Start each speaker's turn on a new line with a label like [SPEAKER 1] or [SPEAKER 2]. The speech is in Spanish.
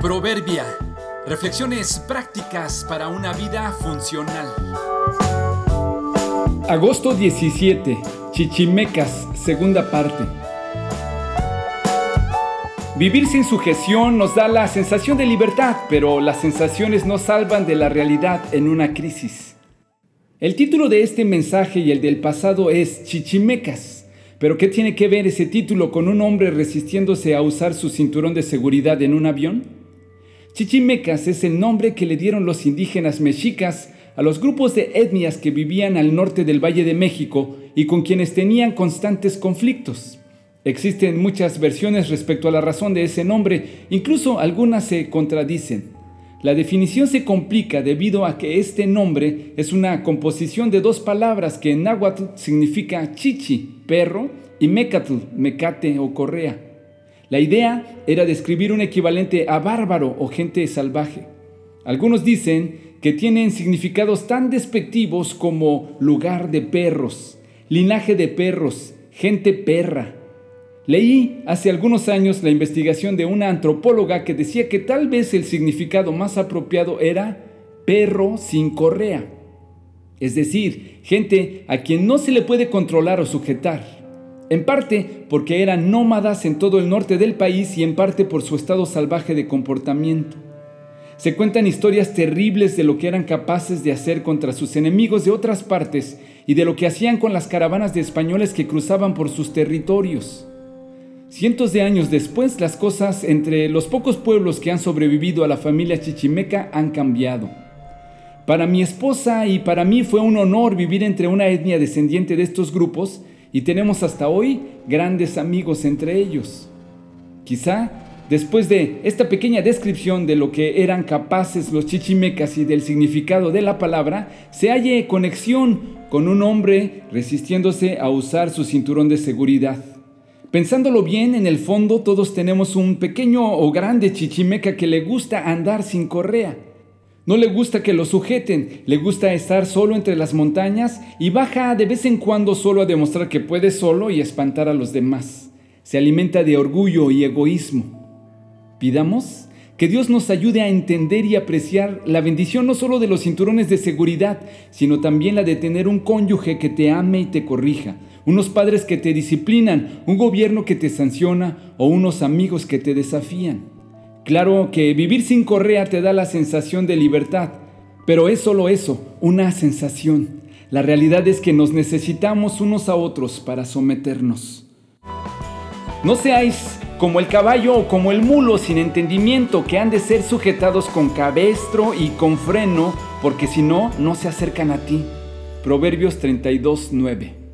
[SPEAKER 1] Proverbia. Reflexiones prácticas para una vida funcional.
[SPEAKER 2] Agosto 17. Chichimecas, segunda parte. Vivir sin sujeción nos da la sensación de libertad, pero las sensaciones no salvan de la realidad en una crisis. El título de este mensaje y el del pasado es Chichimecas. Pero ¿qué tiene que ver ese título con un hombre resistiéndose a usar su cinturón de seguridad en un avión? Chichimecas es el nombre que le dieron los indígenas mexicas a los grupos de etnias que vivían al norte del Valle de México y con quienes tenían constantes conflictos. Existen muchas versiones respecto a la razón de ese nombre, incluso algunas se contradicen. La definición se complica debido a que este nombre es una composición de dos palabras que en náhuatl significa chichi, perro, y mecatl, mecate o correa. La idea era describir un equivalente a bárbaro o gente salvaje. Algunos dicen que tienen significados tan despectivos como lugar de perros, linaje de perros, gente perra. Leí hace algunos años la investigación de una antropóloga que decía que tal vez el significado más apropiado era perro sin correa, es decir, gente a quien no se le puede controlar o sujetar en parte porque eran nómadas en todo el norte del país y en parte por su estado salvaje de comportamiento. Se cuentan historias terribles de lo que eran capaces de hacer contra sus enemigos de otras partes y de lo que hacían con las caravanas de españoles que cruzaban por sus territorios. Cientos de años después, las cosas entre los pocos pueblos que han sobrevivido a la familia chichimeca han cambiado. Para mi esposa y para mí fue un honor vivir entre una etnia descendiente de estos grupos y tenemos hasta hoy grandes amigos entre ellos. Quizá después de esta pequeña descripción de lo que eran capaces los chichimecas y del significado de la palabra, se halle conexión con un hombre resistiéndose a usar su cinturón de seguridad. Pensándolo bien, en el fondo todos tenemos un pequeño o grande chichimeca que le gusta andar sin correa no le gusta que lo sujeten, le gusta estar solo entre las montañas y baja de vez en cuando solo a demostrar que puede solo y espantar a los demás. Se alimenta de orgullo y egoísmo. Pidamos que Dios nos ayude a entender y apreciar la bendición no solo de los cinturones de seguridad, sino también la de tener un cónyuge que te ame y te corrija, unos padres que te disciplinan, un gobierno que te sanciona o unos amigos que te desafían. Claro que vivir sin correa te da la sensación de libertad, pero es solo eso, una sensación. La realidad es que nos necesitamos unos a otros para someternos. No seáis como el caballo o como el mulo sin entendimiento que han de ser sujetados con cabestro y con freno, porque si no, no se acercan a ti. Proverbios 32, 9.